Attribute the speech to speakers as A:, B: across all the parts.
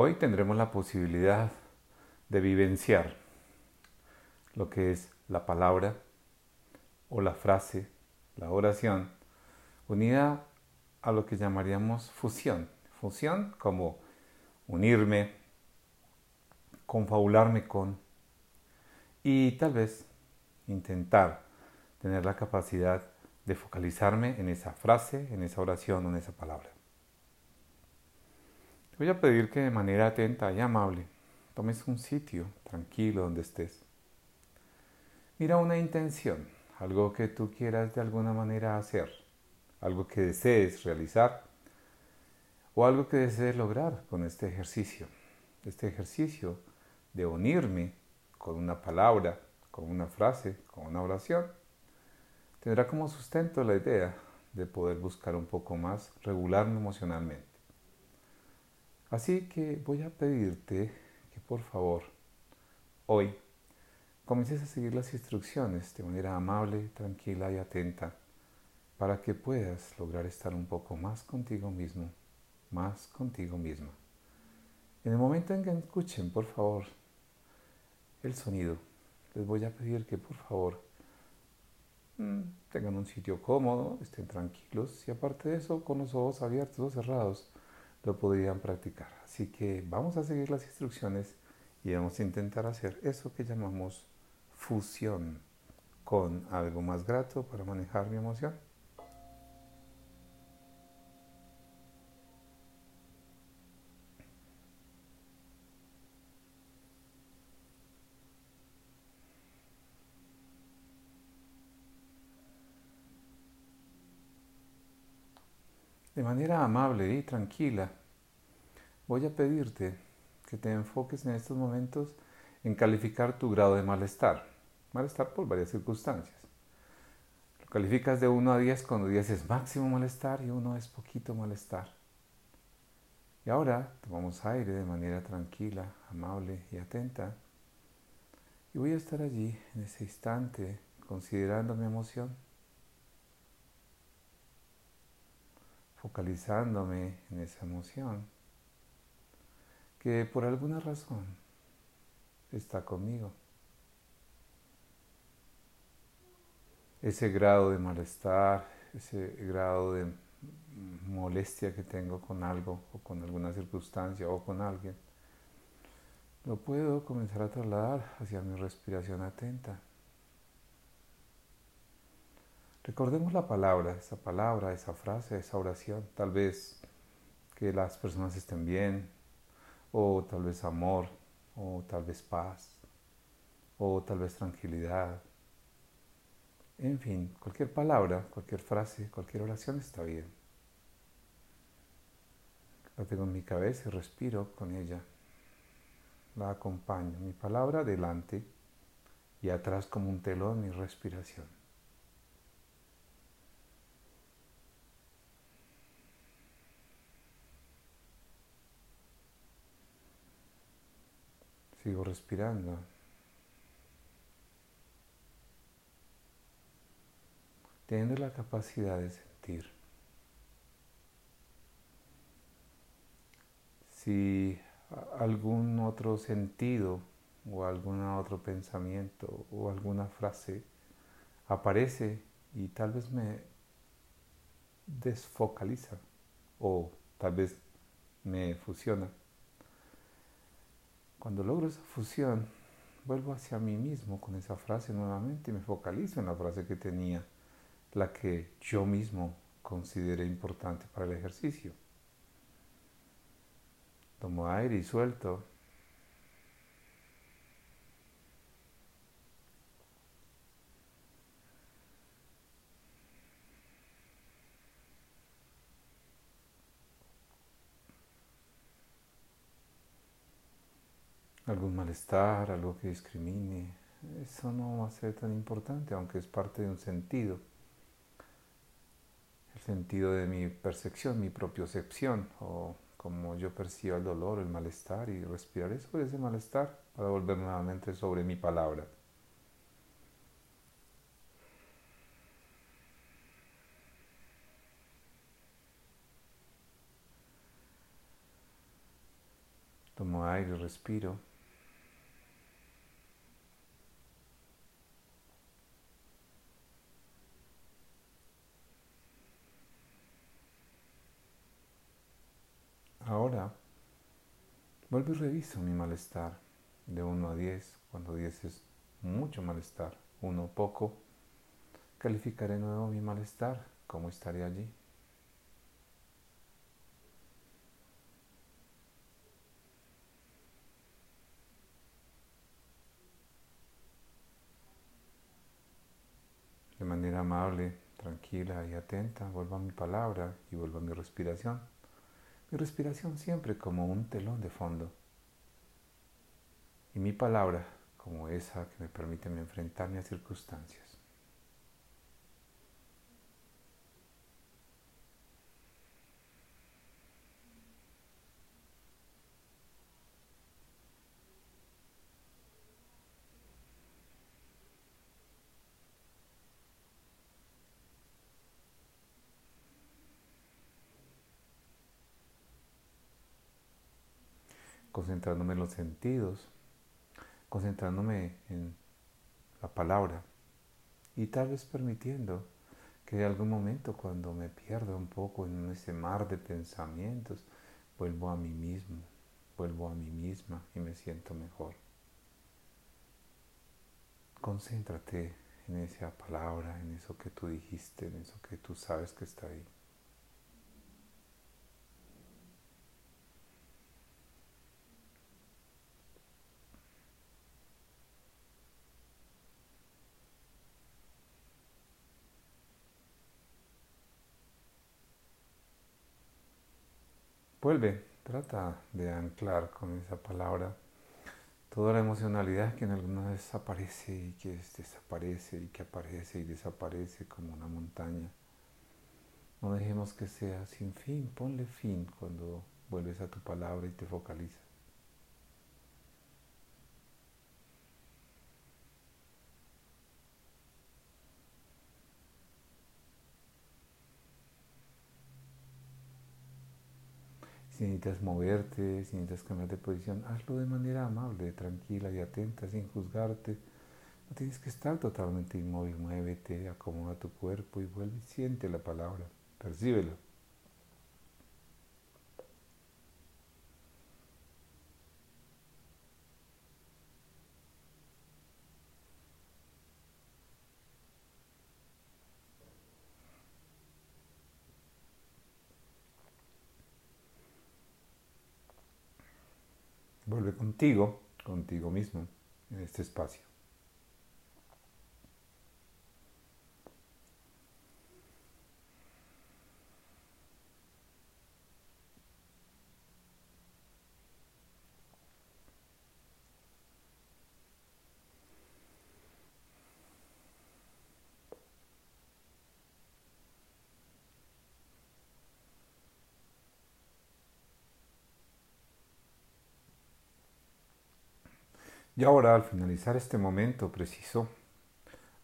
A: Hoy tendremos la posibilidad de vivenciar lo que es la palabra o la frase, la oración, unida a lo que llamaríamos fusión. Fusión como unirme, confabularme con y tal vez intentar tener la capacidad de focalizarme en esa frase, en esa oración o en esa palabra. Voy a pedir que de manera atenta y amable tomes un sitio tranquilo donde estés. Mira una intención, algo que tú quieras de alguna manera hacer, algo que desees realizar o algo que desees lograr con este ejercicio. Este ejercicio de unirme con una palabra, con una frase, con una oración tendrá como sustento la idea de poder buscar un poco más regularme emocionalmente. Así que voy a pedirte que por favor hoy comiences a seguir las instrucciones de manera amable, tranquila y atenta para que puedas lograr estar un poco más contigo mismo, más contigo misma. En el momento en que escuchen, por favor, el sonido, les voy a pedir que por favor Mm, tengan un sitio cómodo, estén tranquilos y aparte de eso, con los ojos abiertos o cerrados, lo podrían practicar. Así que vamos a seguir las instrucciones y vamos a intentar hacer eso que llamamos fusión con algo más grato para manejar mi emoción. De manera amable y tranquila, voy a pedirte que te enfoques en estos momentos en calificar tu grado de malestar. Malestar por varias circunstancias. Lo calificas de 1 a 10 cuando 10 es máximo malestar y 1 es poquito malestar. Y ahora tomamos aire de manera tranquila, amable y atenta. Y voy a estar allí en ese instante considerando mi emoción focalizándome en esa emoción que por alguna razón está conmigo. Ese grado de malestar, ese grado de molestia que tengo con algo o con alguna circunstancia o con alguien, lo puedo comenzar a trasladar hacia mi respiración atenta. Recordemos la palabra, esa palabra, esa frase, esa oración. Tal vez que las personas estén bien, o tal vez amor, o tal vez paz, o tal vez tranquilidad. En fin, cualquier palabra, cualquier frase, cualquier oración está bien. La tengo en mi cabeza y respiro con ella. La acompaño. Mi palabra adelante y atrás como un telón mi respiración. Sigo respirando. Teniendo la capacidad de sentir. Si algún otro sentido o algún otro pensamiento o alguna frase aparece y tal vez me desfocaliza o tal vez me fusiona, cuando logro esa fusión, vuelvo hacia mí mismo con esa frase nuevamente y me focalizo en la frase que tenía, la que yo mismo consideré importante para el ejercicio. Tomo aire y suelto. Algún malestar, algo que discrimine, eso no va a ser tan importante, aunque es parte de un sentido. El sentido de mi percepción, mi propiocepción, o como yo percibo el dolor, el malestar, y respirar sobre ese malestar para volver nuevamente sobre mi palabra. Tomo aire, respiro. Ahora vuelvo y reviso mi malestar de 1 a 10, cuando 10 es mucho malestar, 1 poco, calificaré nuevo mi malestar, cómo estaré allí. De manera amable, tranquila y atenta, vuelvo a mi palabra y vuelvo a mi respiración. Mi respiración siempre como un telón de fondo. Y mi palabra como esa que me permite enfrentarme a circunstancias. Concentrándome en los sentidos, concentrándome en la palabra y tal vez permitiendo que en algún momento cuando me pierda un poco en ese mar de pensamientos, vuelvo a mí mismo, vuelvo a mí misma y me siento mejor. Concéntrate en esa palabra, en eso que tú dijiste, en eso que tú sabes que está ahí. Vuelve, trata de anclar con esa palabra toda la emocionalidad que en alguna vez aparece y que desaparece y que aparece y desaparece como una montaña. No dejemos que sea sin fin, ponle fin cuando vuelves a tu palabra y te focalizas. Si necesitas moverte, si necesitas cambiar de posición, hazlo de manera amable, tranquila y atenta, sin juzgarte. No tienes que estar totalmente inmóvil, muévete, acomoda tu cuerpo y vuelve siente la palabra, percíbela. Vuelve contigo, contigo mismo, en este espacio. Y ahora, al finalizar este momento preciso,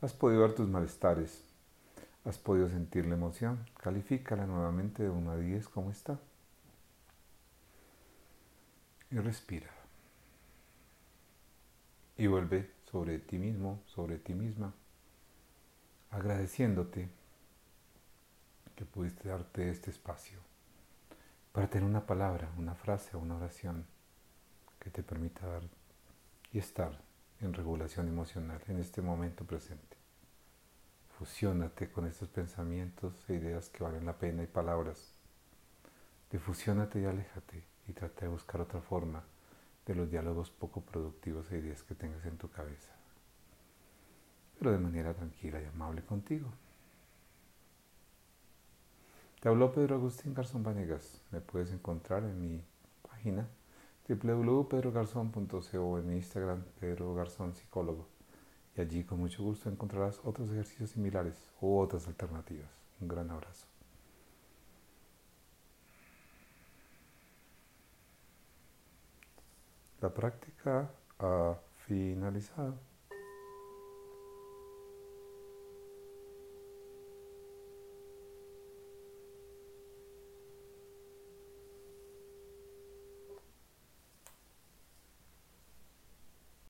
A: has podido ver tus malestares, has podido sentir la emoción. Califícala nuevamente de 1 a 10 cómo está. Y respira. Y vuelve sobre ti mismo, sobre ti misma, agradeciéndote que pudiste darte este espacio para tener una palabra, una frase una oración que te permita dar y estar en regulación emocional en este momento presente. Fusiónate con estos pensamientos e ideas que valen la pena y palabras. Difusiónate y aléjate y trata de buscar otra forma de los diálogos poco productivos e ideas que tengas en tu cabeza, pero de manera tranquila y amable contigo. Te habló Pedro Agustín Garzón Vanegas. Me puedes encontrar en mi página www.pedrogarzón.co en Instagram, Pedro Garzón Psicólogo. Y allí con mucho gusto encontrarás otros ejercicios similares u otras alternativas. Un gran abrazo. La práctica ha finalizado.